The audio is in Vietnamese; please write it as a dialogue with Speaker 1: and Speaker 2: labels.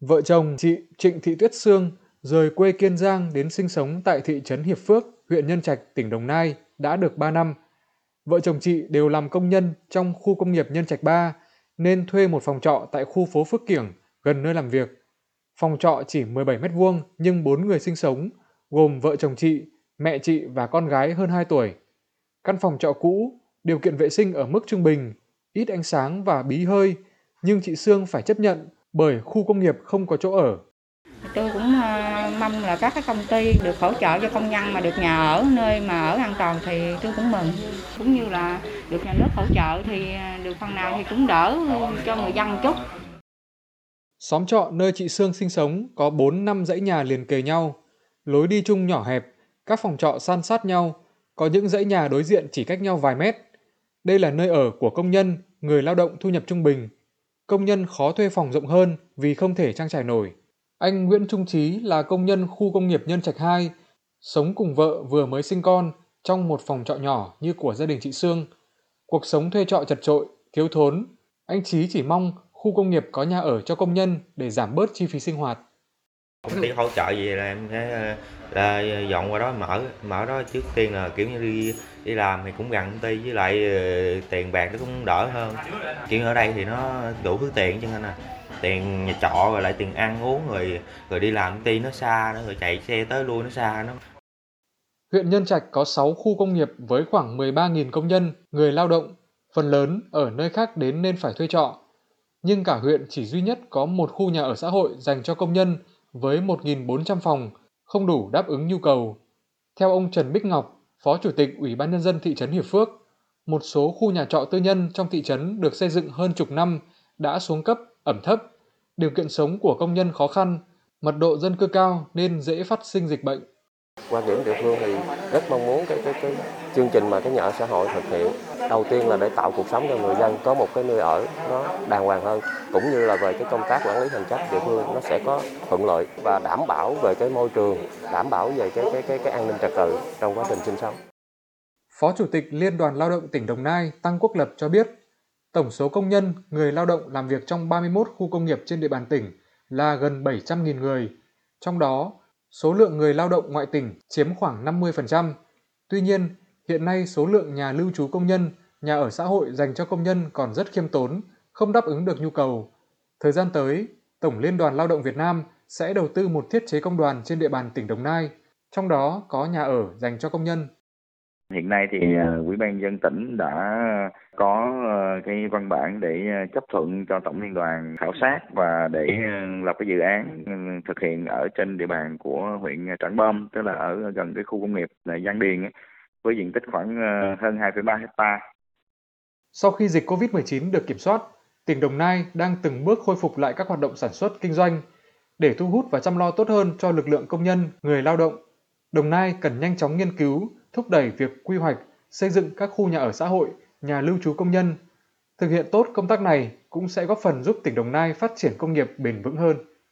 Speaker 1: Vợ chồng chị Trịnh Thị Tuyết Sương rời quê Kiên Giang đến sinh sống tại thị trấn Hiệp Phước, huyện Nhân Trạch, tỉnh Đồng Nai đã được 3 năm. Vợ chồng chị đều làm công nhân trong khu công nghiệp Nhân Trạch 3 nên thuê một phòng trọ tại khu phố Phước Kiểng gần nơi làm việc. Phòng trọ chỉ 17 mét vuông nhưng 4 người sinh sống, gồm vợ chồng chị, mẹ chị và con gái hơn 2 tuổi. Căn phòng trọ cũ, điều kiện vệ sinh ở mức trung bình, ít ánh sáng và bí hơi, nhưng chị Sương phải chấp nhận bởi khu công nghiệp không có chỗ ở.
Speaker 2: Tôi cũng ờ, mong là các cái công ty được hỗ trợ cho công nhân mà được nhà ở nơi mà ở an toàn thì tôi cũng mừng. Cũng như là được nhà nước hỗ trợ thì ờ, được phần nào thì cũng đỡ cho người dân chút.
Speaker 1: Xóm trọ nơi chị Sương sinh sống có 4 năm dãy nhà liền kề nhau, lối đi chung nhỏ hẹp, các phòng trọ san sát nhau, có những dãy nhà đối diện chỉ cách nhau vài mét. Đây là nơi ở của công nhân, người lao động thu nhập trung bình. Công nhân khó thuê phòng rộng hơn vì không thể trang trải nổi. Anh Nguyễn Trung Trí là công nhân khu công nghiệp Nhân Trạch 2, sống cùng vợ vừa mới sinh con trong một phòng trọ nhỏ như của gia đình chị Sương. Cuộc sống thuê trọ chật trội, thiếu thốn. Anh Trí chỉ mong khu công nghiệp có nhà ở cho công nhân để giảm bớt chi phí sinh hoạt.
Speaker 3: Công ty hỗ trợ gì là em sẽ là ờ, dọn qua đó mở mở đó trước tiên là kiểu như đi đi làm thì cũng gần công ty với lại ờ, tiền bạc nó cũng đỡ hơn. Kiểu ở đây thì nó đủ thứ tiền cho nên là tiền nhà trọ rồi lại tiền ăn uống rồi rồi đi làm công ty nó xa nữa rồi chạy xe tới lui nó xa nó
Speaker 1: Huyện Nhân Trạch có 6 khu công nghiệp với khoảng 13.000 công nhân, người lao động, phần lớn ở nơi khác đến nên phải thuê trọ. Nhưng cả huyện chỉ duy nhất có một khu nhà ở xã hội dành cho công nhân với 1.400 phòng, không đủ đáp ứng nhu cầu. Theo ông Trần Bích Ngọc, Phó Chủ tịch Ủy ban Nhân dân thị trấn Hiệp Phước, một số khu nhà trọ tư nhân trong thị trấn được xây dựng hơn chục năm đã xuống cấp, ẩm thấp, điều kiện sống của công nhân khó khăn, mật độ dân cư cao nên dễ phát sinh dịch bệnh.
Speaker 4: Quan điểm địa phương thì rất mong muốn cái cái cái chương trình mà cái nhà ở xã hội thực hiện đầu tiên là để tạo cuộc sống cho người dân có một cái nơi ở nó đàng hoàng hơn cũng như là về cái công tác quản lý hành chính địa phương nó sẽ có thuận lợi và đảm bảo về cái môi trường đảm bảo về cái cái cái cái an ninh trật tự trong quá trình sinh sống.
Speaker 1: Phó Chủ tịch Liên đoàn Lao động tỉnh Đồng Nai Tăng Quốc Lập cho biết, tổng số công nhân, người lao động làm việc trong 31 khu công nghiệp trên địa bàn tỉnh là gần 700.000 người. Trong đó, số lượng người lao động ngoại tỉnh chiếm khoảng 50%. Tuy nhiên, hiện nay số lượng nhà lưu trú công nhân, nhà ở xã hội dành cho công nhân còn rất khiêm tốn, không đáp ứng được nhu cầu. Thời gian tới, Tổng Liên đoàn Lao động Việt Nam sẽ đầu tư một thiết chế công đoàn trên địa bàn tỉnh Đồng Nai, trong đó có nhà ở dành cho công nhân.
Speaker 5: Hiện nay thì uh, Ủy ban dân tỉnh đã có uh, cái văn bản để uh, chấp thuận cho tổng liên đoàn khảo sát và để lập cái dự án thực hiện ở trên địa bàn của huyện Trảng Bom, tức là ở gần cái khu công nghiệp là Giang Điền ấy, với diện tích khoảng hơn 2,3 hecta.
Speaker 1: Sau khi dịch COVID-19 được kiểm soát, tỉnh Đồng Nai đang từng bước khôi phục lại các hoạt động sản xuất kinh doanh để thu hút và chăm lo tốt hơn cho lực lượng công nhân, người lao động. Đồng Nai cần nhanh chóng nghiên cứu thúc đẩy việc quy hoạch, xây dựng các khu nhà ở xã hội, nhà lưu trú công nhân. Thực hiện tốt công tác này cũng sẽ góp phần giúp tỉnh Đồng Nai phát triển công nghiệp bền vững hơn.